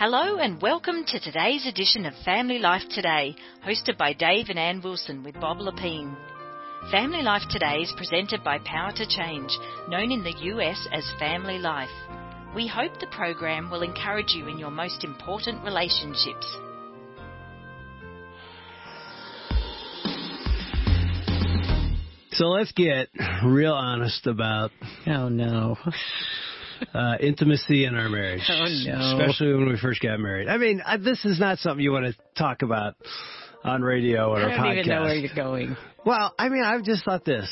Hello and welcome to today's edition of Family Life Today, hosted by Dave and Ann Wilson with Bob Lepine. Family Life Today is presented by Power to Change, known in the US as Family Life. We hope the program will encourage you in your most important relationships. So let's get real honest about Oh no. Uh, intimacy in our marriage. Oh, no. Especially when we first got married. I mean, I, this is not something you want to talk about on radio or I a don't even know where you're going. Well, I mean, I've just thought this.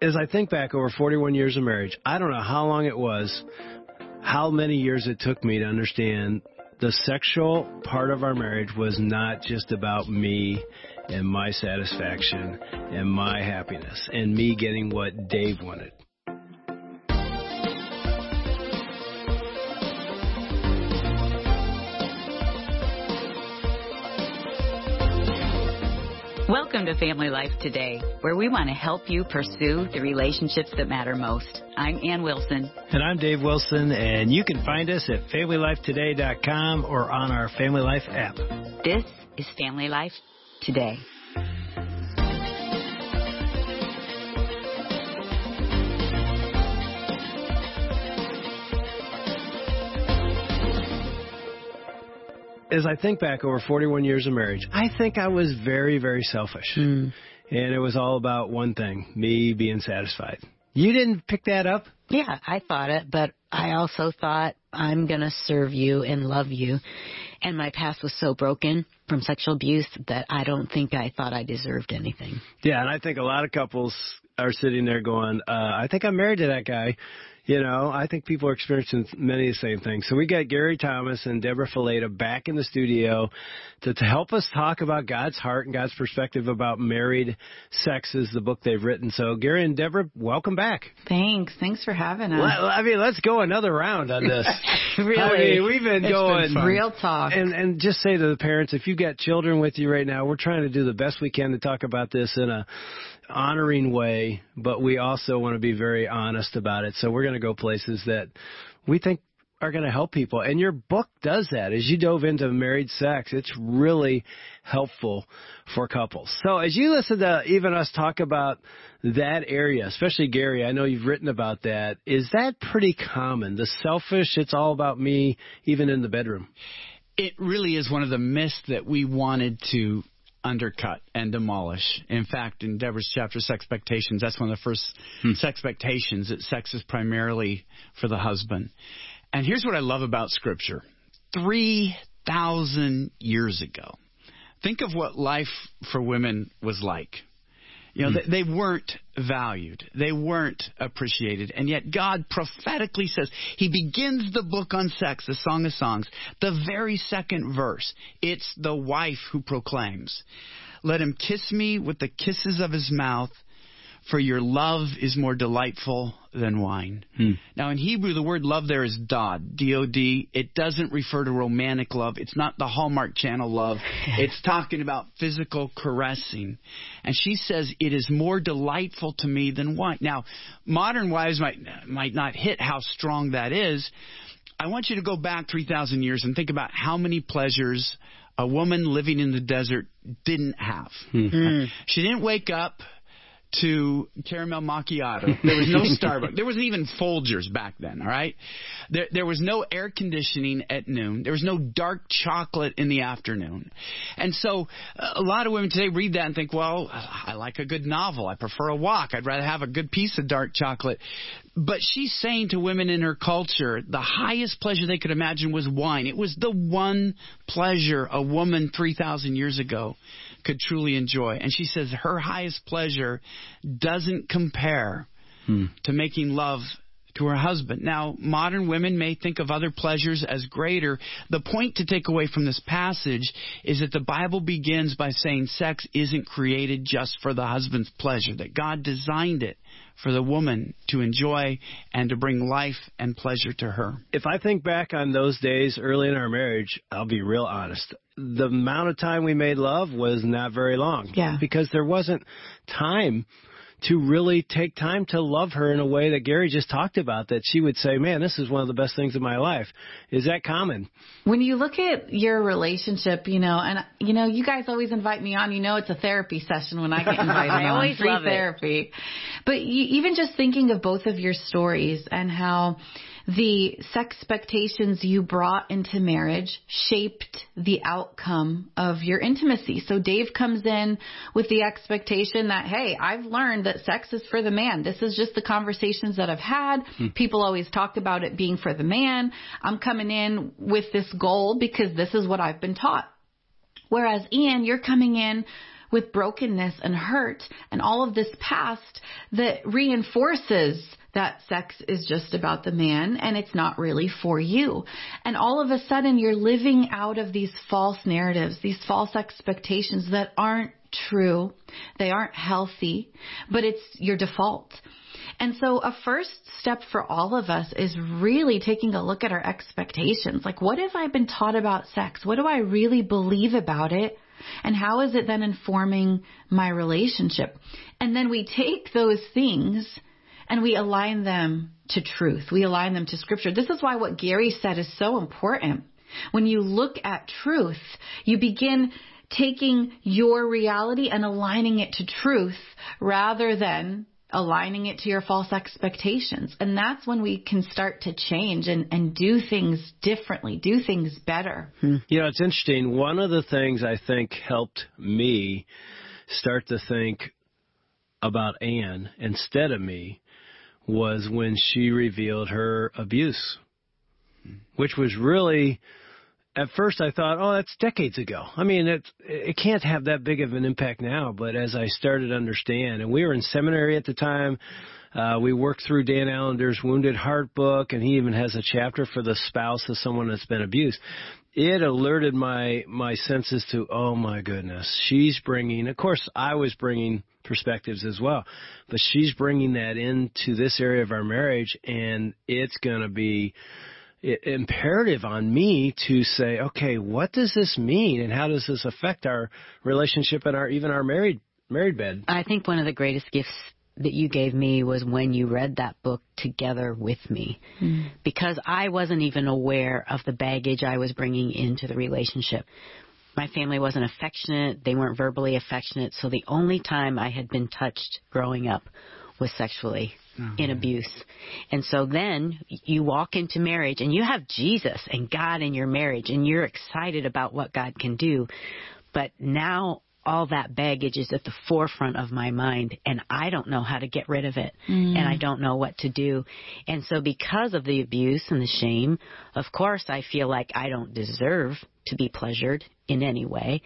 As I think back over 41 years of marriage, I don't know how long it was, how many years it took me to understand the sexual part of our marriage was not just about me and my satisfaction and my happiness and me getting what Dave wanted. Welcome to Family Life Today, where we want to help you pursue the relationships that matter most. I'm Ann Wilson. And I'm Dave Wilson, and you can find us at FamilyLifeToday.com or on our Family Life app. This is Family Life Today. As I think back over 41 years of marriage, I think I was very, very selfish. And it was all about one thing me being satisfied. You didn't pick that up? Yeah, I thought it, but I also thought I'm going to serve you and love you. And my past was so broken from sexual abuse that I don't think I thought I deserved anything. Yeah, and I think a lot of couples are sitting there going, uh, I think I'm married to that guy. You know, I think people are experiencing many of the same things. So we got Gary Thomas and Debra Fileta back in the studio to, to help us talk about God's heart and God's perspective about married sex is the book they've written. So Gary and Debra, welcome back. Thanks. Thanks for having us. Well, I mean, let's go another round on this. Really? I mean, we've been It's going been. Real talk. And and just say to the parents, if you've got children with you right now, we're trying to do the best we can to talk about this in a honoring way, but we also want to be very honest about it. So we're going to go places that we think are going to help people. And your book does that. As you dove into married sex, it's really helpful for couples. So as you listen to even us talk about that area, especially Gary, I know you've written about that. Is that pretty common? The selfish, it's all about me, even in the bedroom. it really is one of the myths that we wanted to undercut and demolish. In fact, in Debra's chapter, Sexpectations, that's one of the first hmm. sexpectations that sex is primarily for the husband. And here's what I love about Scripture 3,000 years ago. Think of what life for women was like. You know, hmm. they, they weren't valued. They weren't appreciated. And yet God prophetically says, He begins the book on sex, the Song of Songs, the very second verse. It's the wife who proclaims, Let him kiss me with the kisses of his mouth, for your love is more delightful than wine. Hmm. Now, in Hebrew, the word love there is dod, D-O-D. It doesn't refer to romantic love. It's not the Hallmark Channel love. it's talking about physical caressing. And she says, it is more delightful to me than wine. Now, modern wives might, might not hit how strong that is. I want you to go back 3,000 years and think about how many pleasures a woman living in the desert didn't have. Hmm. Hmm. She didn't wake up to caramel macchiato. There was no Starbucks. There wasn't even Folgers back then, all right? There, there was no air conditioning at noon. There was no dark chocolate in the afternoon. And so uh, a lot of women today read that and think, well, I like a good novel. I prefer a walk. I'd rather have a good piece of dark chocolate. But she's saying to women in her culture, the highest pleasure they could imagine was wine. It was the one pleasure a woman 3,000 years ago could truly enjoy. And she says her highest pleasure doesn't compare hmm. to making love to her husband. Now, modern women may think of other pleasures as greater. The point to take away from this passage is that the Bible begins by saying sex isn't created just for the husband's pleasure, that God designed it for the woman to enjoy and to bring life and pleasure to her. if I think back on those days early in our marriage, I'll be real honest. The amount of time we made love was not very long. Yeah. Because there wasn't time to really take time to love her in a way that Gary just talked about that she would say, "Man, this is one of the best things in my life." Is that common? When you look at your relationship, you know, and you know, you guys always invite me on. You know, it's a therapy session when I get invited I on. always Free love therapy. It. But you, even just thinking of both of your stories and how the sex expectations you brought into marriage shaped the outcome of your intimacy. So Dave comes in with the expectation that, hey, I've learned that sex is for the man. This is just the conversations that I've had. Hmm. People always talk about it being for the man. I'm coming in with this goal because this is what I've been taught. Whereas Ann, you're coming in with brokenness and hurt and all of this past that reinforces that sex is just about the man and it's not really for you. And all of a sudden you're living out of these false narratives, these false expectations that aren't true. They aren't healthy, but it's your default. And so a first step for all of us is really taking a look at our expectations. Like, what have I been taught about sex? What do I really believe about it? And how is it then informing my relationship? And then we take those things and we align them to truth. We align them to scripture. This is why what Gary said is so important. When you look at truth, you begin taking your reality and aligning it to truth rather than aligning it to your false expectations. And that's when we can start to change and, and do things differently, do things better. Hmm. You know, it's interesting. One of the things I think helped me start to think about Ann instead of me was when she revealed her abuse, which was really, at first I thought, oh, that's decades ago. I mean, it it can't have that big of an impact now. But as I started to understand, and we were in seminary at the time, uh, we worked through Dan Allender's Wounded Heart book, and he even has a chapter for the spouse of someone that's been abused. It alerted my my senses to, oh my goodness, she's bringing. Of course, I was bringing perspectives as well. But she's bringing that into this area of our marriage, and it's going to be imperative on me to say, okay, what does this mean, and how does this affect our relationship and our even our married married bed? I think one of the greatest gifts that you gave me was when you read that book together with me mm. because I wasn't even aware of the baggage I was bringing into the relationship my family wasn't affectionate. They weren't verbally affectionate. So the only time I had been touched growing up was sexually oh, in abuse. And so then you walk into marriage and you have Jesus and God in your marriage and you're excited about what God can do. But now all that baggage is at the forefront of my mind and I don't know how to get rid of it mm. and I don't know what to do. And so because of the abuse and the shame, of course I feel like I don't deserve to be pleasured in any way.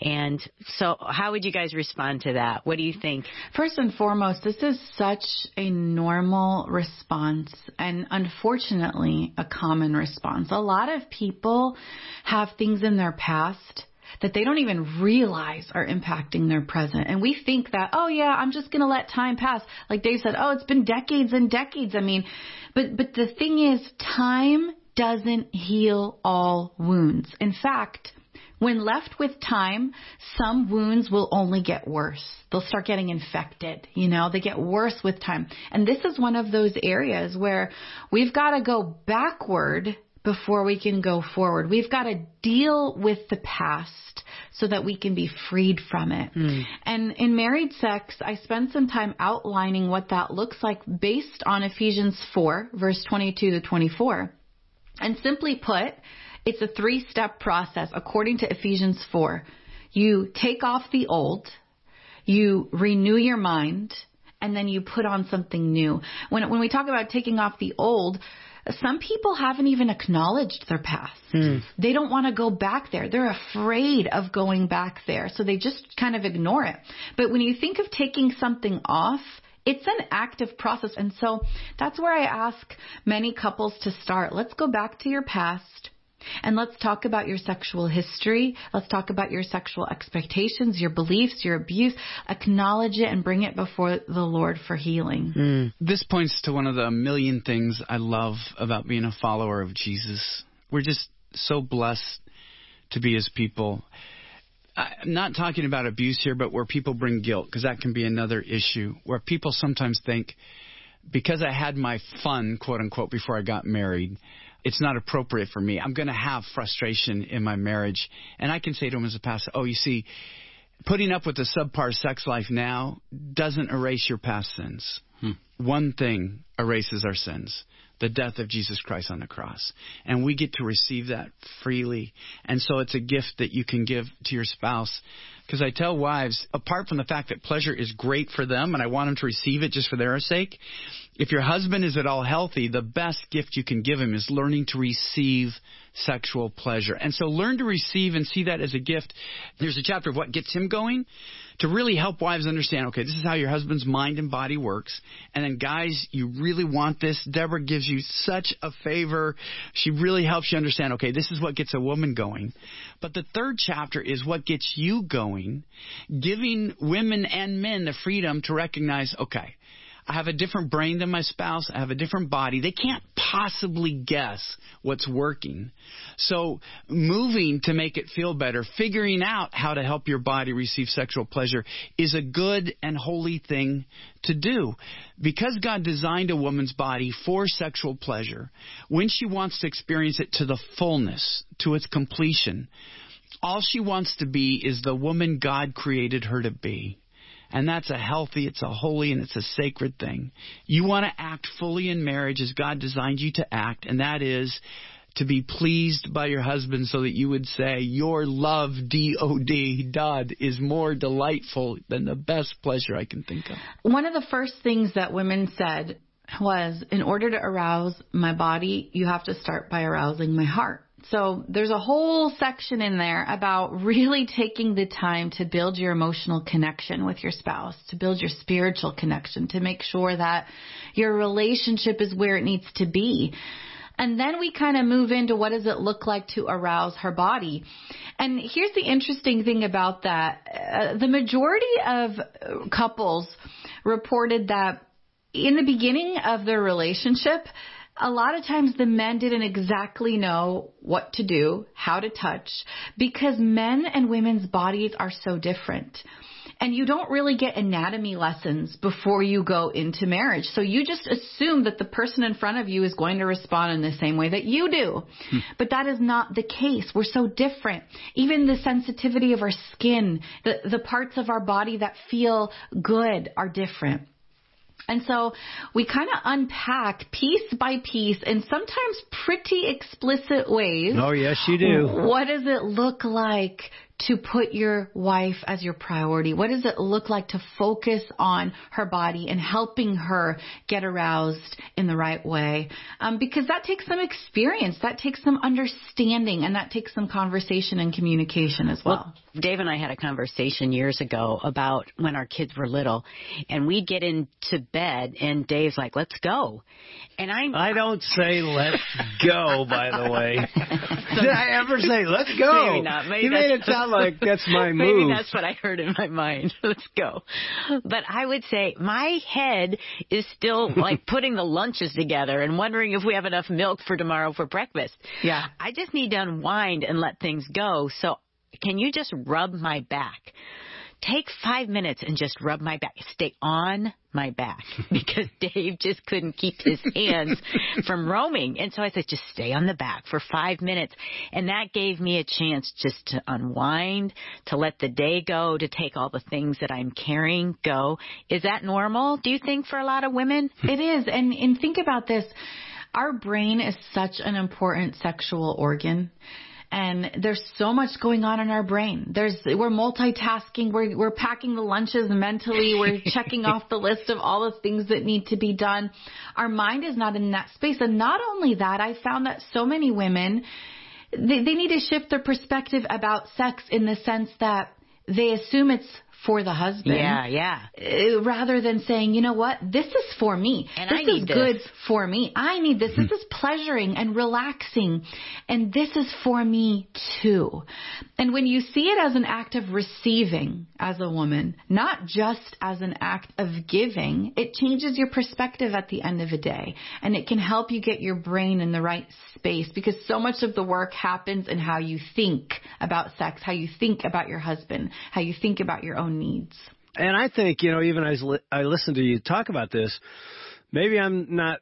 And so how would you guys respond to that? What do you think? First and foremost, this is such a normal response and unfortunately a common response. A lot of people have things in their past that they don't even realize are impacting their present. And we think that, oh yeah, I'm just going to let time pass. Like Dave said, oh, it's been decades and decades. I mean, but, but the thing is, time doesn't heal all wounds. In fact, when left with time, some wounds will only get worse. They'll start getting infected. You know, they get worse with time. And this is one of those areas where we've got to go backward before we can go forward. We've got to deal with the past so that we can be freed from it. Mm. And in married sex, I spent some time outlining what that looks like based on Ephesians 4, verse 22 to 24. And simply put, it's a three step process according to Ephesians 4. You take off the old, you renew your mind, and then you put on something new. When, when we talk about taking off the old, some people haven't even acknowledged their past. Hmm. They don't want to go back there. They're afraid of going back there. So they just kind of ignore it. But when you think of taking something off, it's an active process. And so that's where I ask many couples to start. Let's go back to your past. And let's talk about your sexual history. Let's talk about your sexual expectations, your beliefs, your abuse. Acknowledge it and bring it before the Lord for healing. Mm. This points to one of the million things I love about being a follower of Jesus. We're just so blessed to be his people. I'm not talking about abuse here, but where people bring guilt, because that can be another issue. Where people sometimes think, because I had my fun, quote unquote, before I got married, it's not appropriate for me. I'm going to have frustration in my marriage. And I can say to him as a pastor, oh, you see, putting up with the subpar sex life now doesn't erase your past sins. Hmm. One thing erases our sins the death of Jesus Christ on the cross. And we get to receive that freely. And so it's a gift that you can give to your spouse. Because I tell wives, apart from the fact that pleasure is great for them and I want them to receive it just for their sake, if your husband is at all healthy, the best gift you can give him is learning to receive sexual pleasure. And so learn to receive and see that as a gift. There's a chapter of what gets him going to really help wives understand, okay, this is how your husband's mind and body works. And then guys, you really want this. Debra gives you such a favor. She really helps you understand, okay, this is what gets a woman going. But the third chapter is what gets you going, giving women and men the freedom to recognize, okay, I have a different brain than my spouse. I have a different body. They can't possibly guess what's working. So moving to make it feel better, figuring out how to help your body receive sexual pleasure is a good and holy thing to do. Because God designed a woman's body for sexual pleasure, when she wants to experience it to the fullness, to its completion, all she wants to be is the woman God created her to be. And that's a healthy, it's a holy, and it's a sacred thing. You want to act fully in marriage as God designed you to act, and that is to be pleased by your husband so that you would say, Your love, D O D, dod, is more delightful than the best pleasure I can think of. One of the first things that women said was, In order to arouse my body, you have to start by arousing my heart. So there's a whole section in there about really taking the time to build your emotional connection with your spouse, to build your spiritual connection, to make sure that your relationship is where it needs to be. And then we kind of move into what does it look like to arouse her body. And here's the interesting thing about that. Uh, the majority of couples reported that in the beginning of their relationship, a lot of times the men didn't exactly know what to do, how to touch, because men and women's bodies are so different. And you don't really get anatomy lessons before you go into marriage. So you just assume that the person in front of you is going to respond in the same way that you do. Hmm. But that is not the case. We're so different. Even the sensitivity of our skin, the, the parts of our body that feel good are different. And so we kind of unpack piece by piece in sometimes pretty explicit ways. Oh, yes, you do. What does it look like to put your wife as your priority? What does it look like to focus on her body and helping her get aroused in the right way? Um, because that takes some experience, that takes some understanding, and that takes some conversation and communication as well. well. Dave and I had a conversation years ago about when our kids were little, and we'd get into bed, and Dave's like, "Let's go," and I I don't say "Let's go." By the way, did I ever say "Let's go"? Maybe not. Maybe you made it sound like that's my move. Maybe that's what I heard in my mind. Let's go. But I would say my head is still like putting the lunches together and wondering if we have enough milk for tomorrow for breakfast. Yeah. I just need to unwind and let things go. So can you just rub my back? Take five minutes and just rub my back. Stay on my back because Dave just couldn't keep his hands from roaming. And so I said, just stay on the back for five minutes. And that gave me a chance just to unwind, to let the day go, to take all the things that I'm carrying go. Is that normal, do you think, for a lot of women? It is. And, and think about this. Our brain is such an important sexual organ and there's so much going on in our brain. There's we're multitasking, we're we're packing the lunches mentally, we're checking off the list of all the things that need to be done. Our mind is not in that space. And not only that, I found that so many women they, they need to shift their perspective about sex in the sense that they assume it's for the husband. Yeah, yeah. Uh, rather than saying, you know what, this is for me. And this I need is this. good for me. I need this. This is pleasuring and relaxing. And this is for me too. And when you see it as an act of receiving as a woman, not just as an act of giving, it changes your perspective at the end of the day. And it can help you get your brain in the right space because so much of the work happens in how you think about sex, how you think about your husband, how you think about your own needs. And I think, you know, even as li- I listen to you talk about this, maybe I'm not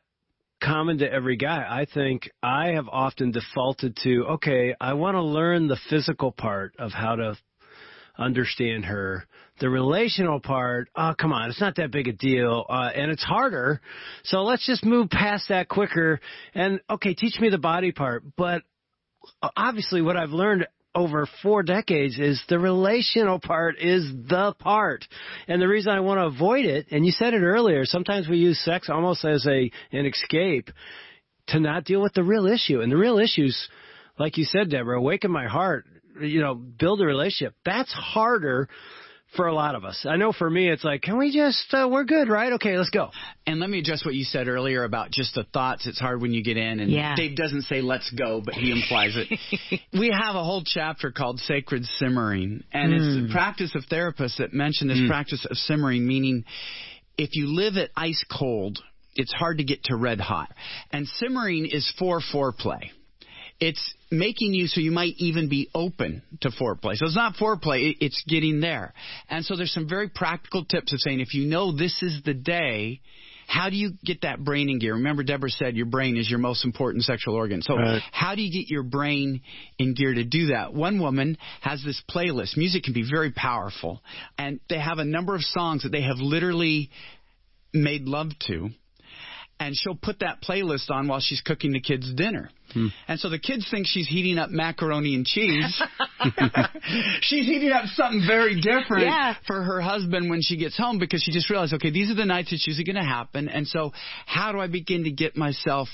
common to every guy. I think I have often defaulted to, okay, I want to learn the physical part of how to understand her. The relational part, oh, come on, it's not that big a deal, uh, and it's harder. So let's just move past that quicker. And okay, teach me the body part. But obviously, what I've learned over four decades is the relational part is the part. And the reason I want to avoid it, and you said it earlier, sometimes we use sex almost as a an escape to not deal with the real issue. And the real issues, like you said, Debra, awaken my heart, you know, build a relationship. That's harder for a lot of us. I know for me, it's like, can we just, uh, we're good, right? Okay, let's go. And let me address what you said earlier about just the thoughts. It's hard when you get in, and Yeah. Dave doesn't say "let's go," but he implies it. we have a whole chapter called "Sacred Simmering," and it's the practice of therapists that mention this practice of simmering, meaning if you live at ice cold, it's hard to get to red hot, and simmering is for foreplay. It's making you so you might even be open to foreplay. So it's not foreplay, it's getting there. And so there's some very practical tips of saying if you know this is the day, how do you get that brain in gear? Remember, Debra said your brain is your most important sexual organ. So, Right. how do you get your brain in gear to do that? One woman has this playlist. Music can be very powerful, and they have a number of songs that they have literally made love to and she'll put that playlist on while she's cooking the kids dinner. Hmm. And so the kids think she's heating up macaroni and cheese. she's heating up something very different Yeah. for her husband when she gets home because she just realized, okay, these are the nights it's usually going to happen. And so how do I begin to get myself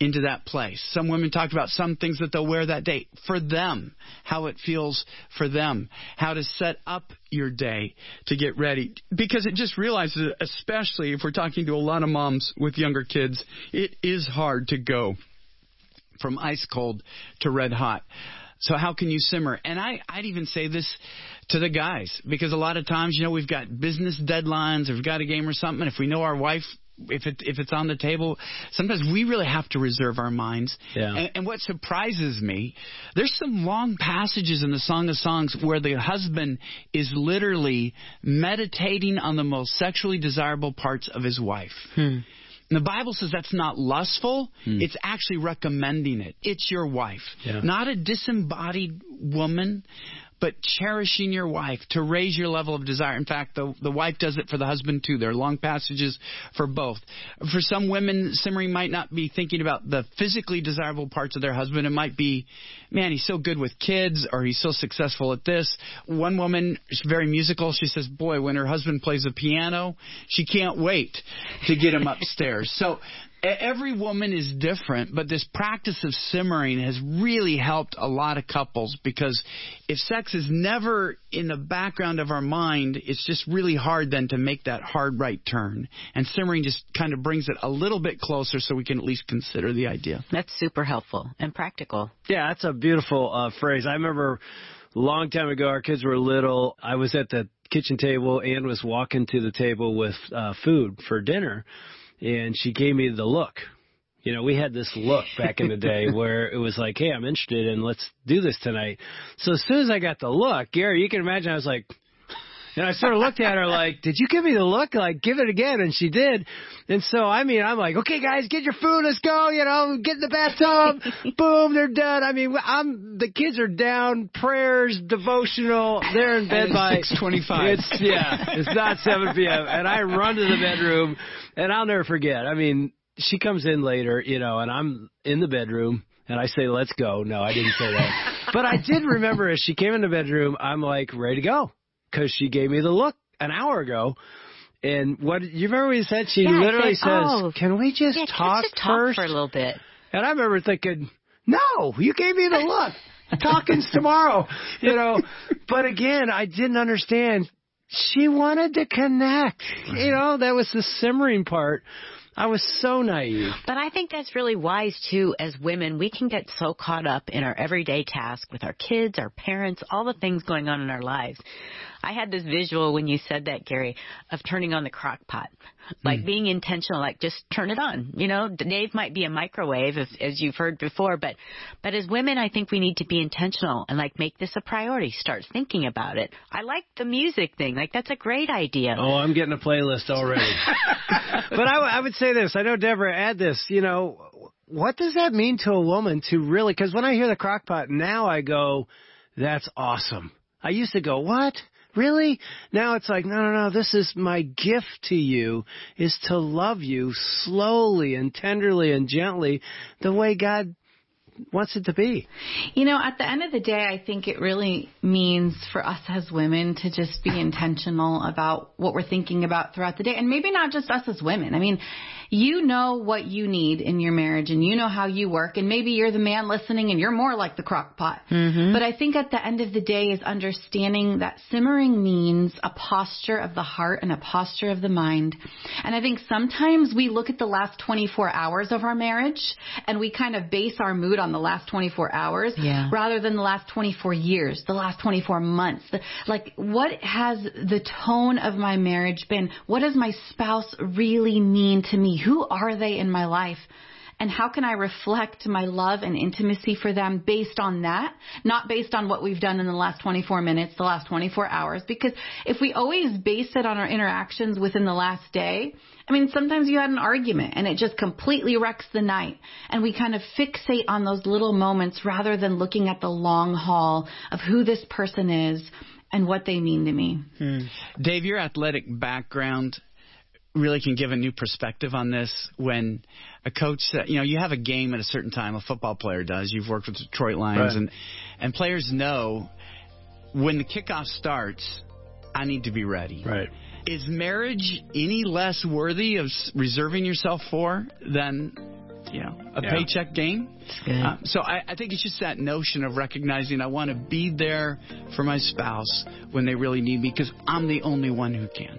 into that place? Some women talked about some things that they'll wear that day for them, how it feels for them, how to set up your day to get ready. Because it just realizes, especially if we're talking to a lot of moms with younger kids, it is hard to go from ice cold to red hot. So how can you simmer? And I, I'd even say this to the guys because a lot of times, you know, we've got business deadlines or we've got a game or something. And if we know our wife, if it if it's on the table, sometimes we really have to reserve our minds. Yeah. And, and what surprises me, there's some long passages in the Song of Songs where the husband is literally meditating on the most sexually desirable parts of his wife. Hmm. And the Bible says that's not lustful. Hmm. It's actually recommending it. It's your wife. Yeah. Not a disembodied woman, but cherishing your wife to raise your level of desire. In fact, the, the wife does it for the husband too. There are long passages for both. For some women, simmering might not be thinking about the physically desirable parts of their husband. It might be, man, he's so good with kids or he's so successful at this. One woman is very musical. She says, boy, when her husband plays the piano, she can't wait to get him upstairs. So every woman is different, but this practice of simmering has really helped a lot of couples because if sex is never in the background of our mind, it's just really hard then to make that hard right turn. And simmering just kind of brings it a little bit closer so we can at least consider the idea. That's super helpful and practical. Yeah, that's a beautiful uh, phrase. I remember a long time ago, our kids were little. I was at the kitchen table and was walking to the table with uh, food for dinner, and she gave me the look. You know, we had this look back in the day where it was like, "Hey, I'm interested, and let's do this tonight." So as soon as I got the look, Gary, you can imagine, I was like. And I sort of looked at her like, "Did you give me the look? Like, give it again." And she did. And so, I mean, I'm like, "Okay, guys, get your food. Let's go. You know, get in the bathtub. Boom, they're done." I mean, I'm the kids are down. Prayers, devotional. They're in bed by it's 6:25. It's yeah, it's not 7 p.m. And I run to the bedroom, and I'll never forget. I mean, she comes in later, you know, and I'm in the bedroom. And I say, let's go. No, I didn't say that. but I did remember as she came in the bedroom, I'm like, ready to go because she gave me the look an hour ago. And what you remember you said? She Yeah, literally said, says, "Oh, "Can we just Yeah, talk just talk first? for a little bit. And I remember thinking, "No, you gave me the look. Talking's tomorrow." You know. But again, I didn't understand. she wanted to connect. You know, that was the simmering part. I was so naive. But I think that's really wise too. As women, we can get so caught up in our everyday task with our kids, our parents, all the things going on in our lives. I had this visual when you said that, Gary, of turning on the crock pot. Like mm. being intentional, like just turn it on. You know, Dave might be a microwave as, as you've heard before, but, but as women, I think we need to be intentional and like make this a priority. Start thinking about it. I like the music thing. Like that's a great idea. Oh, I'm getting a playlist already. but I, I would say this. I know Debra add this, you know, what does that mean to a woman to really, cause when I hear the crock pot now I go, that's awesome. I used to go, what? Really? Now it's like, no, no, no, this is my gift to you is to love you slowly and tenderly and gently the way God wants it to be. You know, at the end of the day, I think it really means for us as women to just be intentional about what we're thinking about throughout the day. And maybe not just us as women. I mean, you know what you need in your marriage and you know how you work and maybe you're the man listening and you're more like the crock pot. Mm-hmm. But I think at the end of the day is understanding that simmering means a posture of the heart and a posture of the mind. And I think sometimes we look at the last 24 hours of our marriage and we kind of base our mood on the last 24 hours yeah. rather than the last 24 years, the last 24 months. Like what has the tone of my marriage been? What does my spouse really mean to me? Who are they in my life? And how can I reflect my love and intimacy for them based on that? Not based on what we've done in the last 24 minutes, the last 24 hours. Because if we always base it on our interactions within the last day, I mean, sometimes you had an argument and it just completely wrecks the night. And we kind of fixate on those little moments rather than looking at the long haul of who this person is and what they mean to me. Hmm. Dave, your athletic background really can give a new perspective on this when a coach you know you have a game at a certain time a football player does. You've worked with Detroit Lions right. and and players know when the kickoff starts I need to be ready. Right. Is marriage any less worthy of reserving yourself for than you know a yeah. paycheck game? Uh, so I, I think it's just that notion of recognizing I want to be there for my spouse when they really need me because I'm the only one who can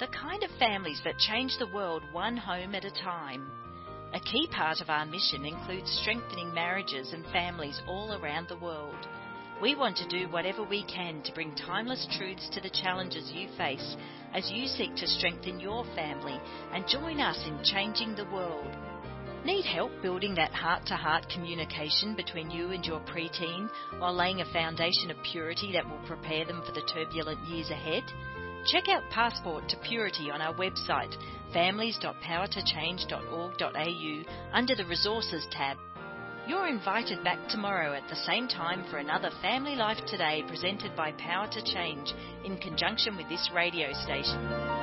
the kind of families that change the world one home at a time. A key part of our mission includes strengthening marriages and families all around the world. We want to do whatever we can to bring timeless truths to the challenges you face as you seek to strengthen your family and join us in changing the world. Need help building that heart to heart communication between you and your preteen while laying a foundation of purity that will prepare them for the turbulent years ahead? Check out Passport to Purity on our website, families.powertochange.org.au, under the Resources tab. You're invited back tomorrow at the same time for another Family Life Today presented by Power to Change in conjunction with this radio station.